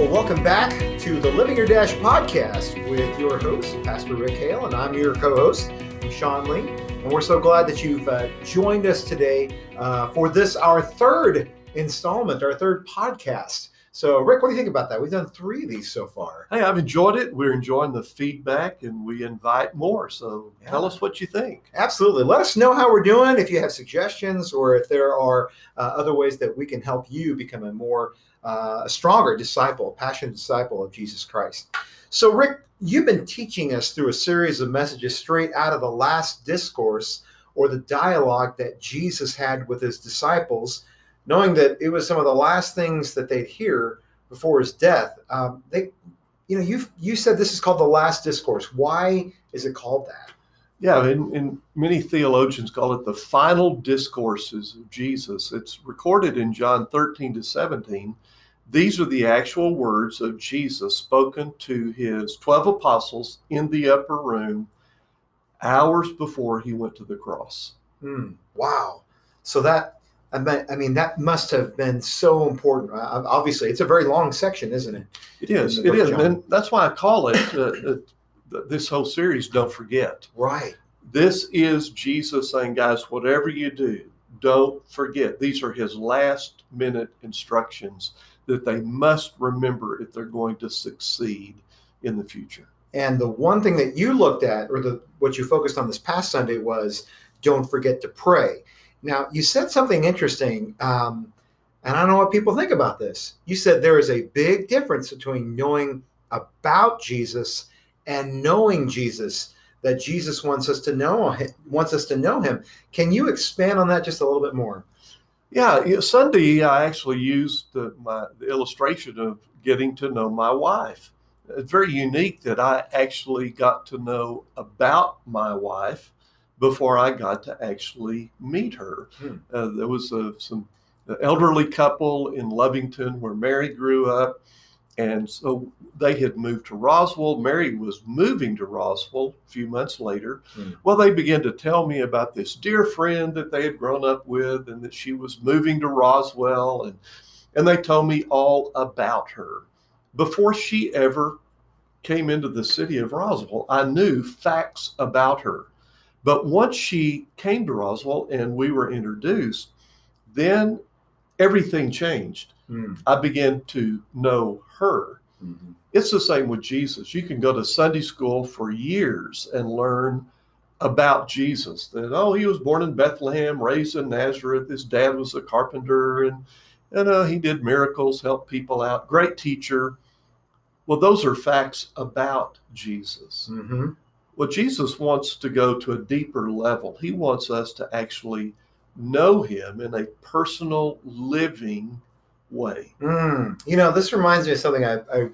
Well, welcome back to the Living Your Dash podcast with your host, Pastor Rick Hale, and I'm your co host, Sean Lee. And we're so glad that you've uh, joined us today uh, for this, our third installment, our third podcast. So, Rick, what do you think about that? We've done three of these so far. Hey, I've enjoyed it. We're enjoying the feedback and we invite more. So, yeah. tell us what you think. Absolutely. Let us know how we're doing. If you have suggestions or if there are uh, other ways that we can help you become a more uh, a stronger disciple, a passionate disciple of Jesus Christ. So, Rick, you've been teaching us through a series of messages straight out of the last discourse or the dialogue that Jesus had with his disciples, knowing that it was some of the last things that they'd hear before his death. Um, they, you know, you you said this is called the last discourse. Why is it called that? Yeah, and, and, many theologians call it the final discourses of Jesus. It's recorded in John 13 to 17. These are the actual words of Jesus spoken to his 12 apostles in the upper room hours before he went to the cross. Mm, wow. So that, I mean, I mean, that must have been so important. Obviously, it's a very long section, isn't it? It is. It is. And that's why I call it uh, uh this whole series, Don't Forget. Right. This is Jesus saying, guys, whatever you do, don't forget. These are his last minute instructions that they must remember if they're going to succeed in the future. And the one thing that you looked at, or the what you focused on this past Sunday, was don't forget to pray. Now, you said something interesting, um, and I don't know what people think about this. You said there is a big difference between knowing about Jesus and knowing Jesus that Jesus wants us to know wants us to know him. Can you expand on that just a little bit more? Yeah, Sunday I actually used the, my the illustration of getting to know my wife. It's very unique that I actually got to know about my wife before I got to actually meet her. Hmm. Uh, there was a, some elderly couple in Lovington where Mary grew up and so they had moved to Roswell. Mary was moving to Roswell a few months later. Mm. Well, they began to tell me about this dear friend that they had grown up with and that she was moving to Roswell. And, and they told me all about her. Before she ever came into the city of Roswell, I knew facts about her. But once she came to Roswell and we were introduced, then everything changed. Mm. I began to know her. Mm-hmm. It's the same with Jesus. You can go to Sunday school for years and learn about Jesus. That oh, he was born in Bethlehem, raised in Nazareth. His dad was a carpenter, and and uh, he did miracles, helped people out. Great teacher. Well, those are facts about Jesus. Mm-hmm. Well, Jesus wants to go to a deeper level. He wants us to actually know him in a personal, living way. Mm. You know, this reminds me of something I, I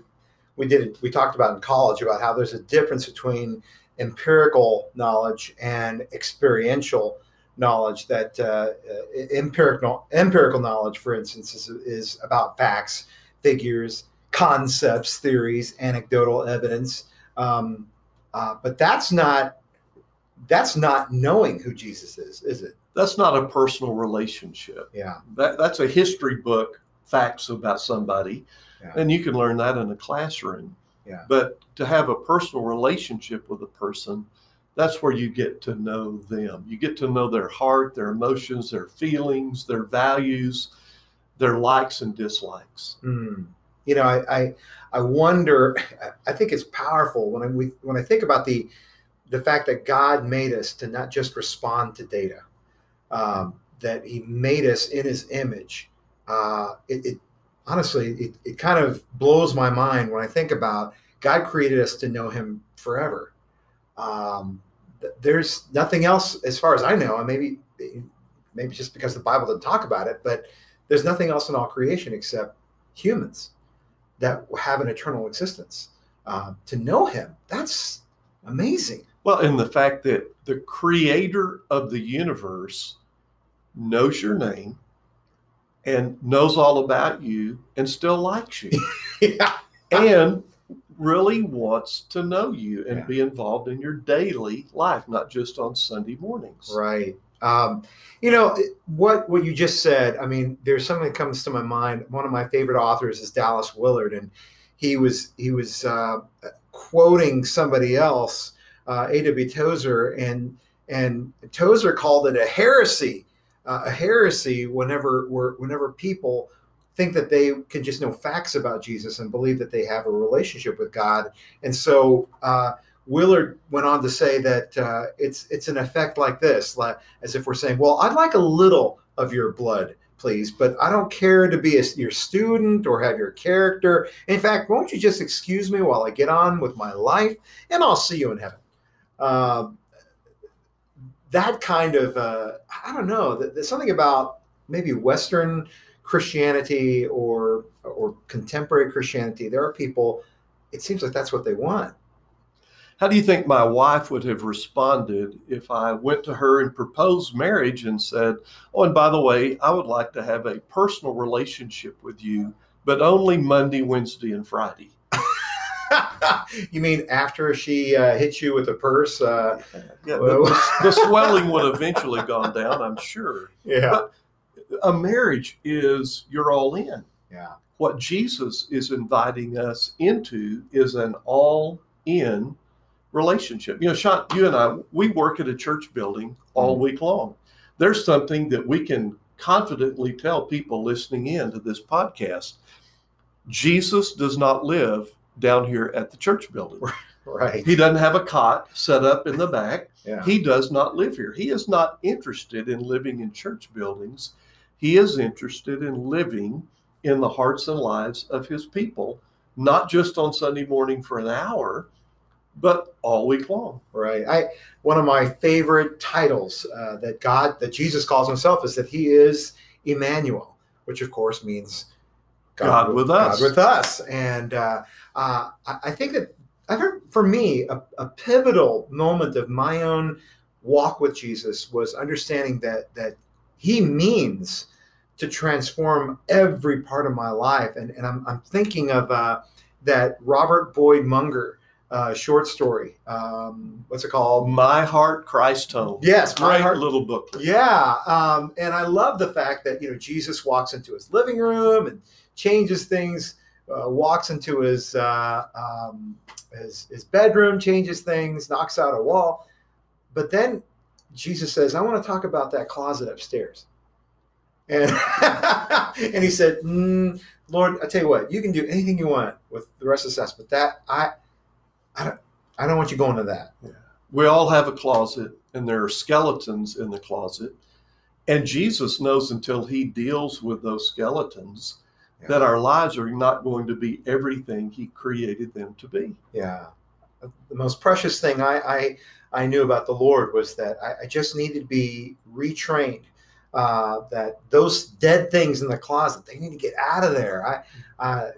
we did we talked about in college about how there's a difference between empirical knowledge and experiential knowledge that uh, empirical empirical knowledge for instance is, is about facts figures concepts theories anecdotal evidence um, uh, but that's not that's not knowing who jesus is is it that's not a personal relationship yeah that, that's a history book facts about somebody, yeah. and you can learn that in a classroom. Yeah. But to have a personal relationship with a person, that's where you get to know them. You get to know their heart, their emotions, their feelings, their values, their likes and dislikes. Mm. You know, I, I, I wonder. I think it's powerful when I when I think about the the fact that God made us to not just respond to data, um, that He made us in His image, uh, it, it, honestly it, it kind of blows my mind when I think about God created us to know Him forever. Um, there's nothing else, as far as I know, and maybe maybe just because the Bible didn't talk about it, but there's nothing else in all creation except humans that have an eternal existence. Uh, to know Him, that's amazing. Well, and the fact that the Creator of the universe knows your name and knows all about you and still likes you. yeah. And really wants to know you and yeah. be involved in your daily life, not just on Sunday mornings. Right. Um, you know what what you just said. I mean, there's something that comes to my mind. One of my favorite authors is Dallas Willard, and he was he was uh, quoting somebody else, uh, A.W. Tozer, and and Tozer called it a heresy, uh, a heresy whenever whenever people think that they can just know facts about Jesus and believe that they have a relationship with God, and so. Willard went on to say that uh, it's it's an effect like this, like, as if we're saying, "Well, I'd like a little of your blood, please, but I don't care to be a, your student or have your character. In fact, won't you just excuse me while I get on with my life, and I'll see you in heaven." Uh, that kind of uh, I don't know. There's something about maybe Western Christianity or or contemporary Christianity. There are people. It seems like that's what they want how do you think my wife would have responded if I went to her and proposed marriage and said, Oh, and by the way, I would like to have a personal relationship with you, but only Monday, Wednesday, and Friday? you mean after she uh, hit you with a purse? Uh, yeah, the, the, swelling would have eventually gone down, I'm sure. Yeah. But a marriage is you're all in. Yeah. What Jesus is inviting us into is an all in relationship. You know, Sean, you and I, we work at a church building all mm-hmm. week long. There's something that we can confidently tell people listening in to this podcast. Jesus does not live down here at the church building. Right. He doesn't have a cot set up in the back. Yeah. He does not live here. He is not interested in living in church buildings. He is interested in living in the hearts and lives of his people, not just on Sunday morning for an hour, but all week long. Right. I one of my favorite titles uh, that God that Jesus calls himself is that he is Emmanuel, which of course means God, God with, us. God with us. And uh, uh, I think that I think for me a, a pivotal moment of my own walk with Jesus was understanding that that he means to transform every part of my life. And, and I'm, I'm thinking of uh, that Robert Boyd Munger uh, short story. Um, what's it called? My Heart, Christ Home. Yes, my heart. little book. Yeah, um, and I love the fact that you know Jesus walks into his living room and changes things. Uh, walks into his, uh, um, his his bedroom, changes things, knocks out a wall, but then Jesus says, "I want to talk about that closet upstairs." And and he said, mm, "Lord, I tell you what, you can do anything you want with the rest of this, but that I I don't, I don't want you going to that. Yeah. We all have a closet, and there are skeletons in the closet. And Jesus knows until he deals with those skeletons yeah. that our lives are not going to be everything he created them to be. Yeah. The most precious thing I, I, I knew about the Lord was that I, I just needed to be retrained. Uh, that those dead things in the closet, they need to get out of there. I, uh,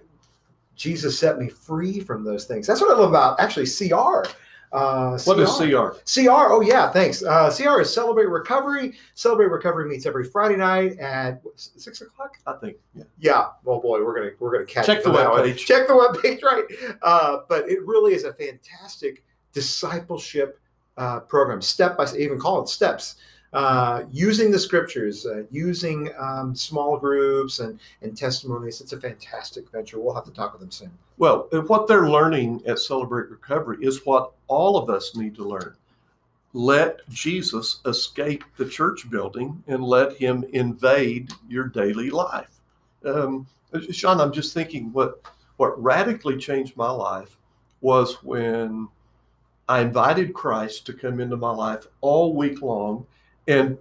Jesus set me free from those things. That's what I love about actually CR. Uh, what is CR? CR. Oh yeah, thanks. Uh, CR is Celebrate Recovery. Celebrate Recovery meets every Friday night at six o'clock. I think. Yeah. Yeah. Well, boy, we're gonna we're gonna catch check the web page. Check the web page, right? Uh, but it really is a fantastic discipleship uh, program. Step by even call it steps uh, using the scriptures, uh, using um, small groups and, and testimonies. It's a fantastic venture. We'll have to talk with them soon. Well, what they're learning at Celebrate Recovery is what all of us need to learn. Let Jesus escape the church building and let him invade your daily life. Um, Sean, I'm just thinking what what radically changed my life was when I invited Christ to come into my life all week long and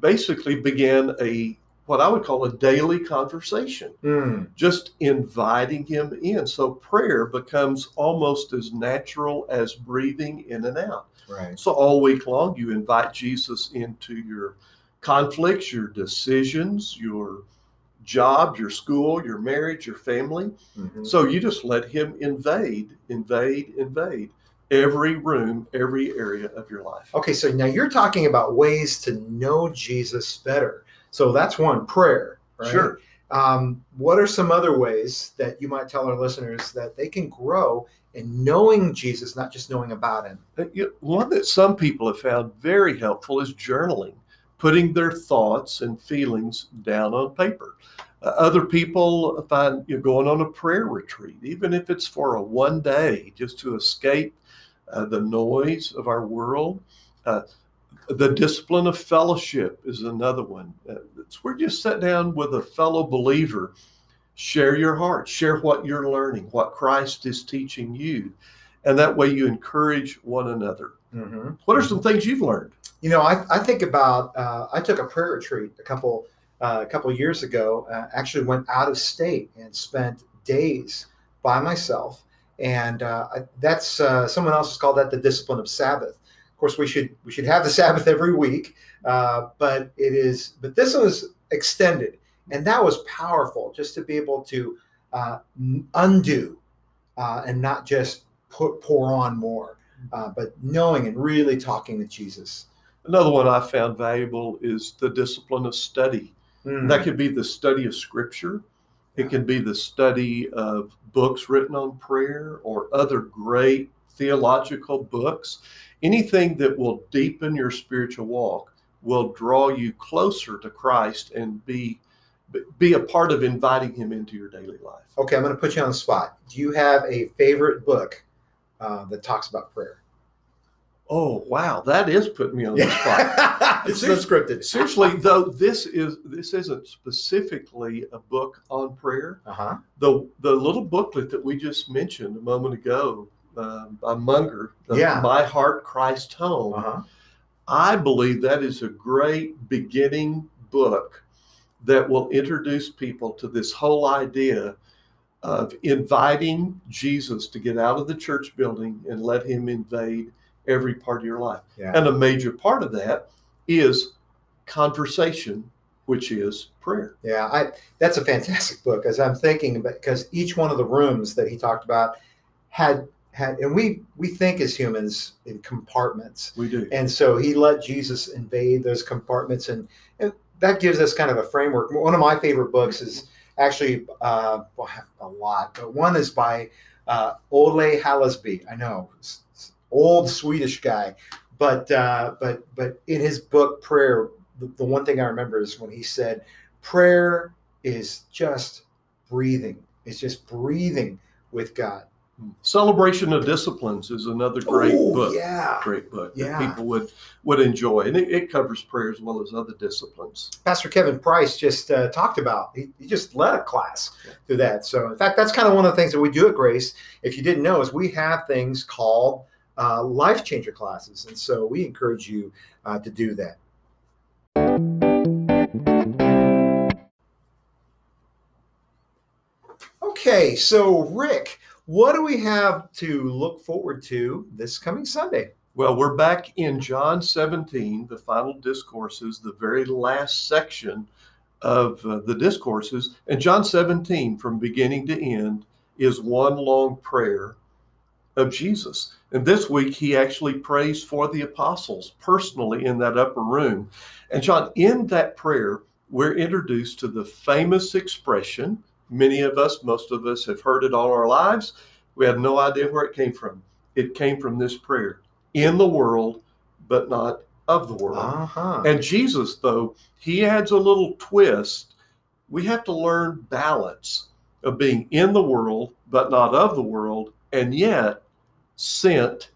basically began a what I would call a daily conversation, mm. just inviting him in. So prayer becomes almost as natural as breathing in and out. Right. So all week long, you invite Jesus into your conflicts, your decisions, your job, your school, your marriage, your family. Mm-hmm. So you just let him invade, invade, invade every room, every area of your life. Okay, so now you're talking about ways to know Jesus better. So that's one prayer, right? Sure. Um, what are some other ways that you might tell our listeners that they can grow in knowing Jesus, not just knowing about him? Uh, one that some people have found very helpful is journaling, putting their thoughts and feelings down on paper. Uh, other people find you know, going on a prayer retreat, even if it's for a one day, just to escape uh, the noise of our world. Uh, the discipline of fellowship is another one. Uh, it's where you sit down with a fellow believer, share your heart, share what you're learning, what Christ is teaching you, and that way you encourage one another. Mm-hmm. What are some things you've learned? You know, I, I think about uh, I took a prayer retreat a couple uh, a couple years ago. Uh, actually, went out of state and spent days by myself, and uh, that's uh, someone else has called that the discipline of Sabbath. Of course, we should we should have the Sabbath every week, uh, but it is but this was extended, and that was powerful just to be able to uh, undo and not just put pour on more, but knowing and really talking to Jesus. Another one I found valuable is the discipline of study. Mm. That could be the study of scripture. It could be the study of books written on prayer or other great theological books. Anything that will deepen your spiritual walk will draw you closer to Christ and be be a part of inviting him into your daily life. Okay, I'm going to put you on the spot. Do you have a favorite book uh, that talks about prayer? Oh wow, that is putting me on the spot. it's so scripted. Seriously, though, this is this isn't specifically a book on prayer. Uh huh. The the little booklet that we just mentioned a moment ago uh, by Munger, the Yeah. My Heart Christ Home. Uh huh. I believe that is a great beginning book that will introduce people to this whole idea of inviting Jesus to get out of the church building and let him invade every part of your life. Yeah. And a major part of that is conversation, which is prayer. Yeah, I that's a fantastic book as I'm thinking about because each one of the rooms that he talked about had had and we we think as humans in compartments. We do. And so he let Jesus invade those compartments and and that gives us kind of a framework. One of my favorite books is actually uh well, have a lot, but one is by uh Ole Hallesby. I know, old Swedish guy, but uh but but in his book Prayer, the, the one thing I remember is when he said prayer is just breathing. It's just breathing with God. Celebration of Disciplines is another great Oh, book. Yeah. Great book that Yeah. people would would enjoy, and it, it covers prayer as well as other disciplines. Pastor Kevin Price just uh, talked about. He, he just led a class through that. So, in fact, that's kind of one of the things that we do at Grace. If you didn't know, is we have things called uh, life changer classes, and so we encourage you uh, to do that. Okay, so Rick, what do we have to look forward to this coming Sunday? Well, we're back in John 17, the final discourses, the very last section of uh, the discourses. And John 17, from beginning to end, is one long prayer of Jesus. And this week, he actually prays for the apostles personally in that upper room. And John, in that prayer, we're introduced to the famous expression. Many of us, most of us, have heard it all our lives. We have no idea where it came from. It came from this prayer in the world, but not of the world. Uh-huh. And Jesus, though, he adds a little twist. We have to learn balance of being in the world, but not of the world, and yet sent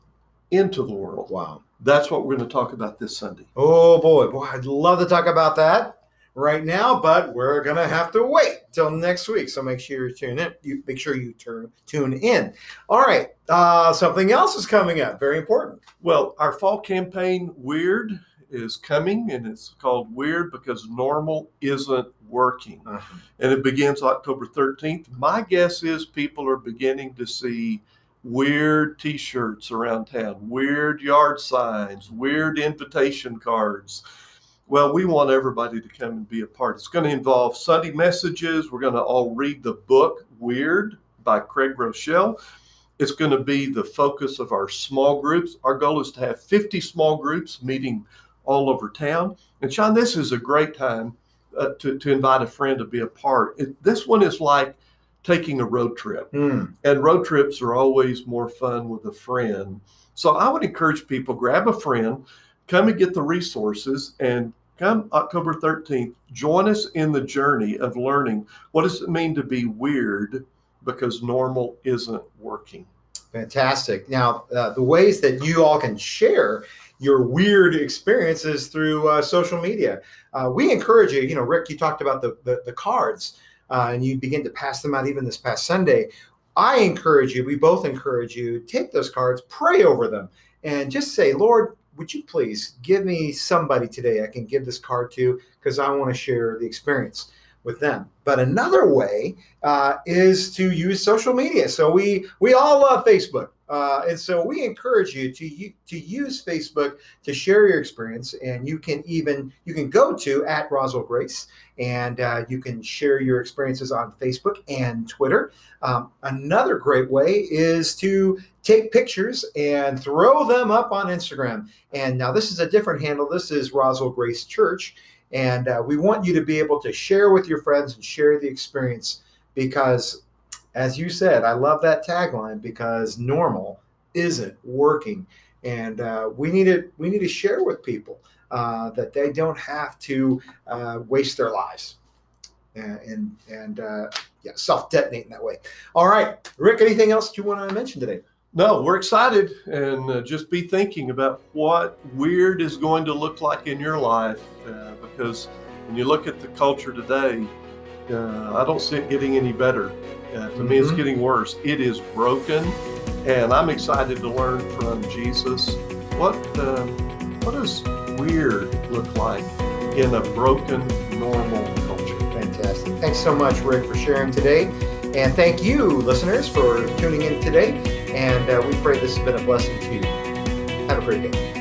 into the world. wow. That's what we're going to talk about this Sunday. Oh boy, boy, I'd love to talk about that right now, but we're gonna have to wait till next week. So make sure you tune in. You make sure you turn tune in. All right, uh, something else is coming up. Very important. Well, our fall campaign, Weird, is coming, and it's called Weird because normal isn't working. and it begins October 13th. My guess is people are beginning to see weird t shirts around town, weird yard signs, weird invitation cards. Well, we want everybody to come and be a part. It's going to involve Sunday messages. We're going to all read the book Weird by Craig Groeschel. It's going to be the focus of our small groups. Our goal is to have 50 small groups meeting all over town. And Sean, this is a great time uh, to, to invite a friend to be a part. It, this one is like taking a road trip, Hmm. and road trips are always more fun with a friend. So I would encourage people grab a friend, come and get the resources, and come October 13th, join us in the journey of learning what does it mean to be weird because normal isn't working. Fantastic. Now, uh, the ways that you all can share your weird experiences through uh, social media. Uh, we encourage you, you know, Rick, you talked about the, the, the cards uh, and you begin to pass them out even this past Sunday. I encourage you, we both encourage you, take those cards, pray over them, and just say, Lord, would you please give me somebody today I can give this card to because I want to share the experience with them. But another way uh, is to use social media. So we we all love Facebook, uh, and so we encourage you to to use Facebook to share your experience. And you can even you can go to at Roswell Grace, and uh, you can share your experiences on Facebook and Twitter. Um, another great way is to take pictures and throw them up on Instagram. And now this is a different handle. This is Roswell Grace Church. And uh, we want you to be able to share with your friends and share the experience because, as you said, I love that tagline because normal isn't working. And uh, we need to we need to share with people uh, that they don't have to uh, waste their lives and and, and uh, yeah, self detonate in that way. All right, Rick, anything else you want to mention today? No, we're excited and uh, just be thinking about what weird is going to look like in your life uh, because when you look at the culture today, uh, I don't see it getting any better. Uh, to mm-hmm. me, it's mm-hmm. getting worse. It is broken, and I'm excited to learn from Jesus what uh, what does weird look like in a broken, normal culture. Fantastic. Thanks so much, Rick, for sharing today. And thank you, listeners, for tuning in today. And uh, we pray this has been a blessing to you. Have a great day.